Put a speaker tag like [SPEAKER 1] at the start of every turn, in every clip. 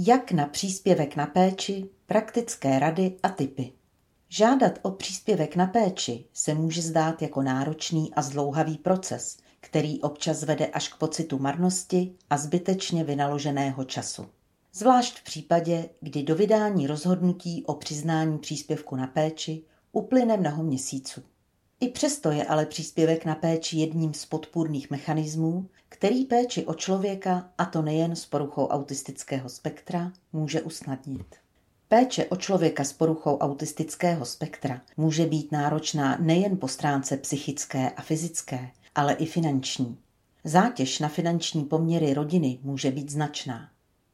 [SPEAKER 1] Jak na příspěvek na péči, praktické rady a typy. Žádat o příspěvek na péči se může zdát jako náročný a zdlouhavý proces, který občas vede až k pocitu marnosti a zbytečně vynaloženého času. Zvlášť v případě, kdy do vydání rozhodnutí o přiznání příspěvku na péči uplyne mnoho měsíců. I přesto je ale příspěvek na péči jedním z podpůrných mechanismů, který péči o člověka, a to nejen s poruchou autistického spektra, může usnadnit. Péče o člověka s poruchou autistického spektra může být náročná nejen po stránce psychické a fyzické, ale i finanční. Zátěž na finanční poměry rodiny může být značná.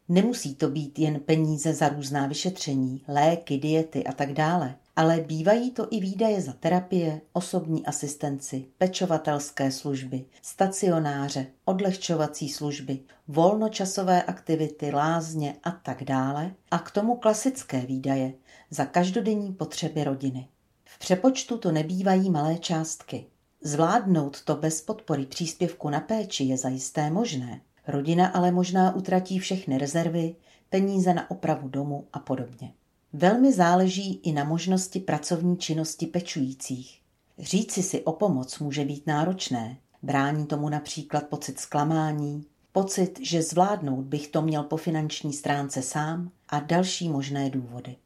[SPEAKER 1] Nemusí to být jen peníze za různá vyšetření, léky, diety a tak dále, ale bývají to i výdaje za terapie, osobní asistenci, pečovatelské služby, stacionáře, odlehčovací služby, volnočasové aktivity, lázně a tak dále a k tomu klasické výdaje za každodenní potřeby rodiny. V přepočtu to nebývají malé částky. Zvládnout to bez podpory příspěvku na péči je zajisté možné. Rodina ale možná utratí všechny rezervy, peníze na opravu domu a podobně. Velmi záleží i na možnosti pracovní činnosti pečujících. Říci si o pomoc může být náročné. Brání tomu například pocit zklamání, pocit, že zvládnout bych to měl po finanční stránce sám a další možné důvody.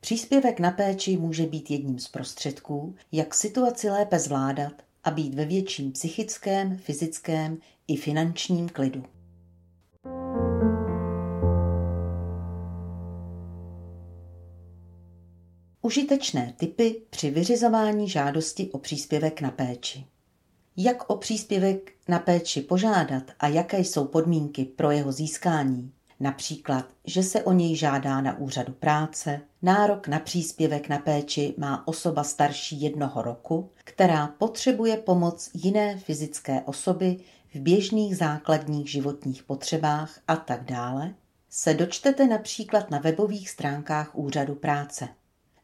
[SPEAKER 1] Příspěvek na péči může být jedním z prostředků, jak situaci lépe zvládat a být ve větším psychickém, fyzickém i finančním klidu. Užitečné typy při vyřizování žádosti o příspěvek na péči. Jak o příspěvek na péči požádat a jaké jsou podmínky pro jeho získání, například, že se o něj žádá na úřadu práce, nárok na příspěvek na péči má osoba starší jednoho roku, která potřebuje pomoc jiné fyzické osoby v běžných základních životních potřebách a tak dále, se dočtete například na webových stránkách úřadu práce.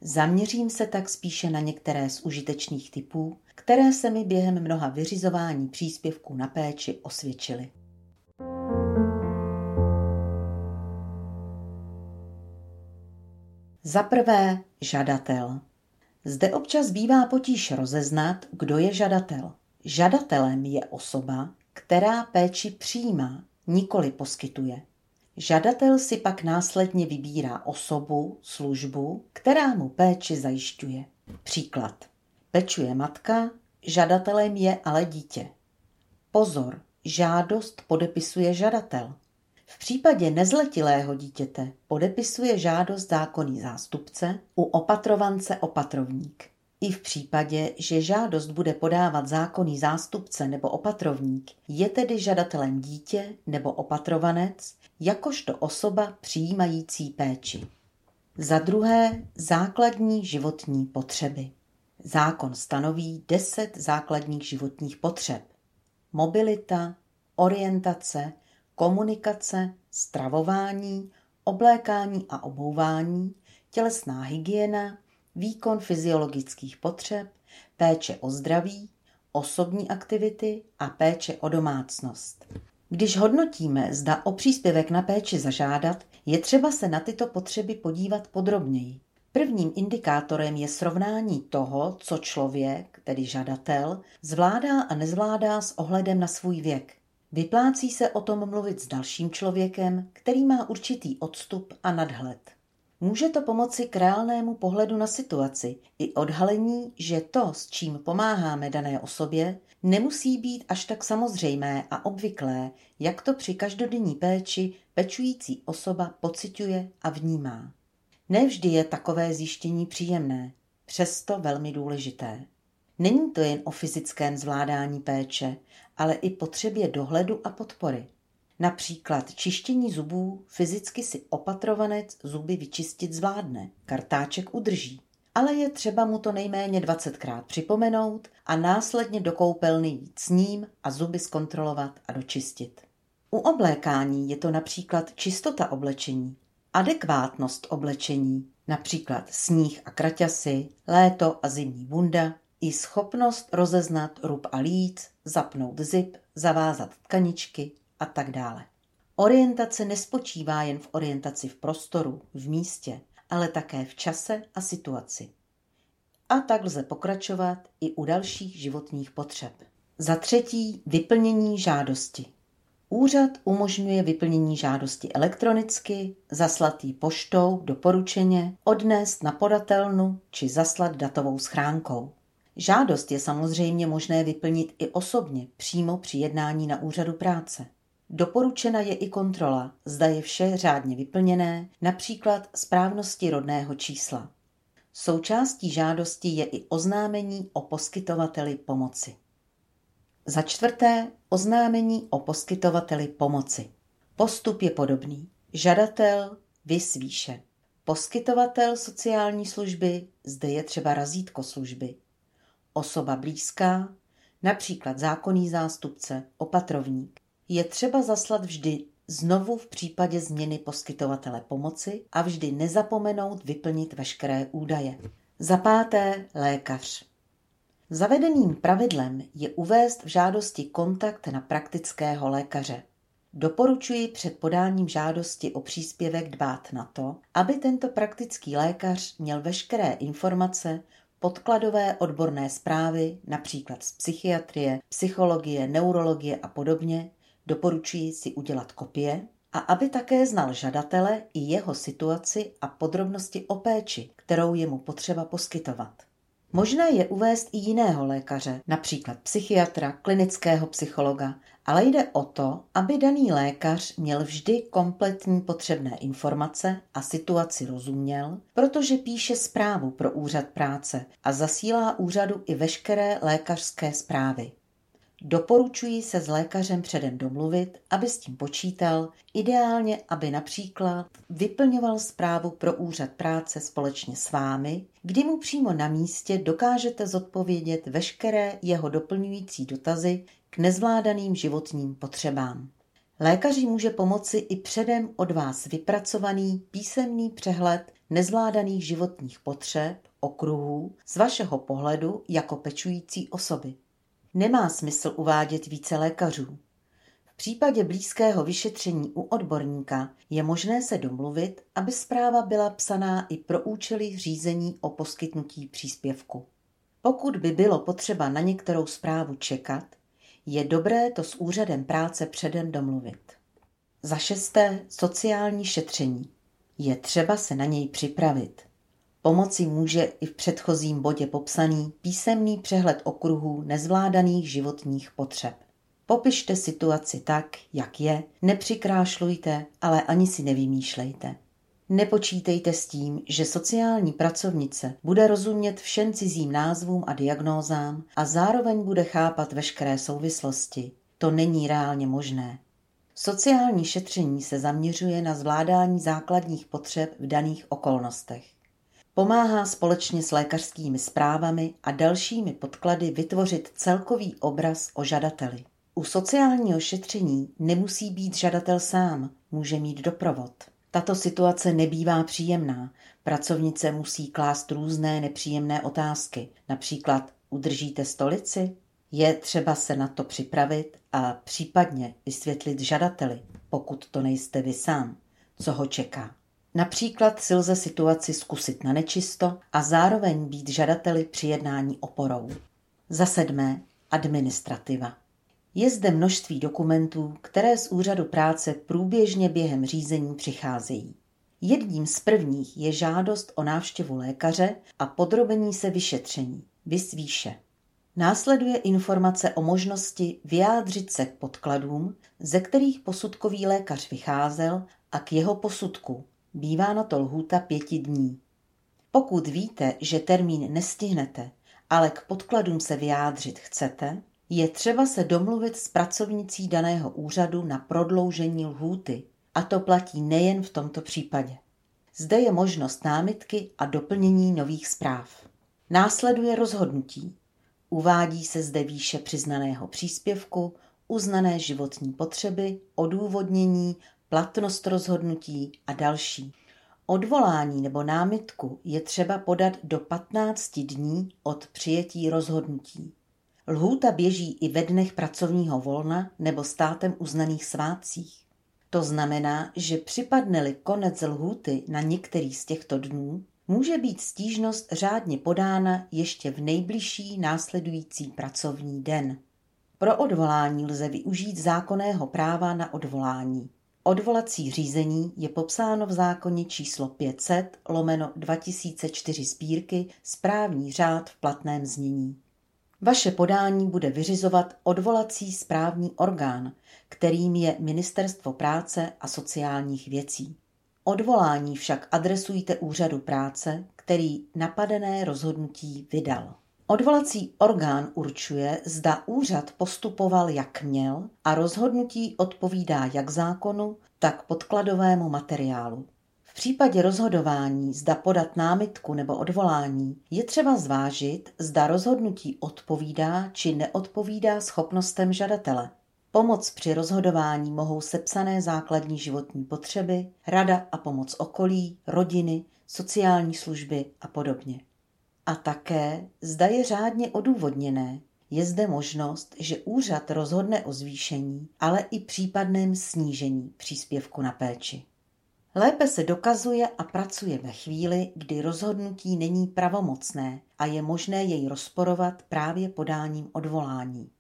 [SPEAKER 1] Zaměřím se tak spíše na některé z užitečných typů, které se mi během mnoha vyřizování příspěvků na péči osvědčily. Za prvé žadatel. Zde občas bývá potíž rozeznat, kdo je žadatel. Žadatelem je osoba, která péči přijímá, nikoli poskytuje. Žadatel si pak následně vybírá osobu, službu, která mu péči zajišťuje. Příklad. Pečuje matka, žadatelem je ale dítě. Pozor, žádost podepisuje žadatel. V případě nezletilého dítěte podepisuje žádost zákonný zástupce, u opatrovance opatrovník. I v případě, že žádost bude podávat zákonný zástupce nebo opatrovník, je tedy žadatelem dítě nebo opatrovanec, jakožto osoba přijímající péči. Za druhé, základní životní potřeby. Zákon stanoví deset základních životních potřeb. Mobilita, orientace, komunikace, stravování, oblékání a obouvání, tělesná hygiena, výkon fyziologických potřeb, péče o zdraví, osobní aktivity a péče o domácnost. Když hodnotíme, zda o příspěvek na péči zažádat, je třeba se na tyto potřeby podívat podrobněji. Prvním indikátorem je srovnání toho, co člověk, tedy žadatel, zvládá a nezvládá s ohledem na svůj věk. Vyplácí se o tom mluvit s dalším člověkem, který má určitý odstup a nadhled. Může to pomoci k reálnému pohledu na situaci i odhalení, že to, s čím pomáháme dané osobě, nemusí být až tak samozřejmé a obvyklé, jak to při každodenní péči pečující osoba pociťuje a vnímá. Nevždy je takové zjištění příjemné, přesto velmi důležité. Není to jen o fyzickém zvládání péče, ale i potřebě dohledu a podpory. Například čištění zubů fyzicky si opatrovanec zuby vyčistit zvládne, kartáček udrží, ale je třeba mu to nejméně 20krát připomenout a následně do koupelny jít s ním a zuby zkontrolovat a dočistit. U oblékání je to například čistota oblečení, adekvátnost oblečení, například sníh a kraťasy, léto a zimní bunda, i schopnost rozeznat rub a líc, zapnout zip, zavázat tkaničky a tak dále. Orientace nespočívá jen v orientaci v prostoru, v místě, ale také v čase a situaci. A tak lze pokračovat i u dalších životních potřeb. Za třetí vyplnění žádosti. Úřad umožňuje vyplnění žádosti elektronicky, zaslat ji poštou doporučeně, odnést na podatelnu či zaslat datovou schránkou. Žádost je samozřejmě možné vyplnit i osobně, přímo při jednání na úřadu práce. Doporučena je i kontrola, zda je vše řádně vyplněné, například správnosti rodného čísla. Součástí žádosti je i oznámení o poskytovateli pomoci. Za čtvrté oznámení o poskytovateli pomoci. Postup je podobný. Žadatel vysvíše. Poskytovatel sociální služby, zde je třeba razítko služby. Osoba blízká, například zákonný zástupce, opatrovník. Je třeba zaslat vždy znovu v případě změny poskytovatele pomoci a vždy nezapomenout vyplnit veškeré údaje. Za páté lékař. Zavedeným pravidlem je uvést v žádosti kontakt na praktického lékaře. Doporučuji před podáním žádosti o příspěvek dbát na to, aby tento praktický lékař měl veškeré informace, podkladové odborné zprávy, například z psychiatrie, psychologie, neurologie a podobně, doporučuji si udělat kopie, a aby také znal žadatele i jeho situaci a podrobnosti o péči, kterou je mu potřeba poskytovat. Možné je uvést i jiného lékaře, například psychiatra, klinického psychologa, ale jde o to, aby daný lékař měl vždy kompletní potřebné informace a situaci rozuměl, protože píše zprávu pro úřad práce a zasílá úřadu i veškeré lékařské zprávy. Doporučuji se s lékařem předem domluvit, aby s tím počítal, ideálně, aby například vyplňoval zprávu pro úřad práce společně s vámi, kdy mu přímo na místě dokážete zodpovědět veškeré jeho doplňující dotazy k nezvládaným životním potřebám. Lékaři může pomoci i předem od vás vypracovaný písemný přehled nezvládaných životních potřeb, okruhů z vašeho pohledu jako pečující osoby. Nemá smysl uvádět více lékařů. V případě blízkého vyšetření u odborníka je možné se domluvit, aby zpráva byla psaná i pro účely řízení o poskytnutí příspěvku. Pokud by bylo potřeba na některou zprávu čekat, je dobré to s úřadem práce předem domluvit. Za šesté sociální šetření. Je třeba se na něj připravit. Pomoci může i v předchozím bodě popsaný písemný přehled okruhů nezvládaných životních potřeb. Popište situaci tak, jak je, nepřikrášlujte, ale ani si nevymýšlejte. Nepočítejte s tím, že sociální pracovnice bude rozumět všem cizím názvům a diagnózám a zároveň bude chápat veškeré souvislosti. To není reálně možné. Sociální šetření se zaměřuje na zvládání základních potřeb v daných okolnostech. Pomáhá společně s lékařskými zprávami a dalšími podklady vytvořit celkový obraz o žadateli. U sociálního šetření nemusí být žadatel sám, může mít doprovod. Tato situace nebývá příjemná. Pracovnice musí klást různé nepříjemné otázky, například udržíte stolici? Je třeba se na to připravit a případně vysvětlit žadateli, pokud to nejste vy sám, co ho čeká. Například si lze situaci zkusit na nečisto a zároveň být žadateli při jednání oporou. Za sedmé, administrativa. Je zde množství dokumentů, které z úřadu práce průběžně během řízení přicházejí. Jedním z prvních je žádost o návštěvu lékaře a podrobení se vyšetření, vysvíše. Následuje informace o možnosti vyjádřit se k podkladům, ze kterých posudkový lékař vycházel a k jeho posudku, Bývá na to lhůta pěti dní. Pokud víte, že termín nestihnete, ale k podkladům se vyjádřit chcete, je třeba se domluvit s pracovnicí daného úřadu na prodloužení lhůty. A to platí nejen v tomto případě. Zde je možnost námitky a doplnění nových zpráv. Následuje rozhodnutí. Uvádí se zde výše přiznaného příspěvku, uznané životní potřeby, odůvodnění, platnost rozhodnutí a další. Odvolání nebo námitku je třeba podat do 15 dní od přijetí rozhodnutí. Lhůta běží i ve dnech pracovního volna nebo státem uznaných svátcích. To znamená, že připadne-li konec lhůty na některý z těchto dnů, může být stížnost řádně podána ještě v nejbližší následující pracovní den. Pro odvolání lze využít zákonného práva na odvolání. Odvolací řízení je popsáno v zákoně číslo 500 lomeno 2004 sbírky správní řád v platném znění. Vaše podání bude vyřizovat odvolací správní orgán, kterým je Ministerstvo práce a sociálních věcí. Odvolání však adresujte úřadu práce, který napadené rozhodnutí vydal. Odvolací orgán určuje, zda úřad postupoval jak měl a rozhodnutí odpovídá jak zákonu, tak podkladovému materiálu. V případě rozhodování, zda podat námitku nebo odvolání, je třeba zvážit, zda rozhodnutí odpovídá či neodpovídá schopnostem žadatele. Pomoc při rozhodování mohou sepsané základní životní potřeby, rada a pomoc okolí, rodiny, sociální služby a podobně. A také, zda je řádně odůvodněné, je zde možnost, že úřad rozhodne o zvýšení, ale i případném snížení příspěvku na péči. Lépe se dokazuje a pracuje ve chvíli, kdy rozhodnutí není pravomocné a je možné jej rozporovat právě podáním odvolání.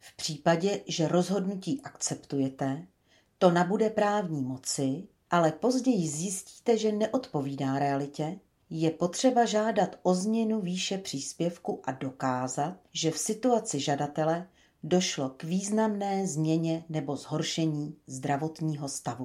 [SPEAKER 1] V případě, že rozhodnutí akceptujete, to nabude právní moci, ale později zjistíte, že neodpovídá realitě, je potřeba žádat o změnu výše příspěvku a dokázat, že v situaci žadatele došlo k významné změně nebo zhoršení zdravotního stavu.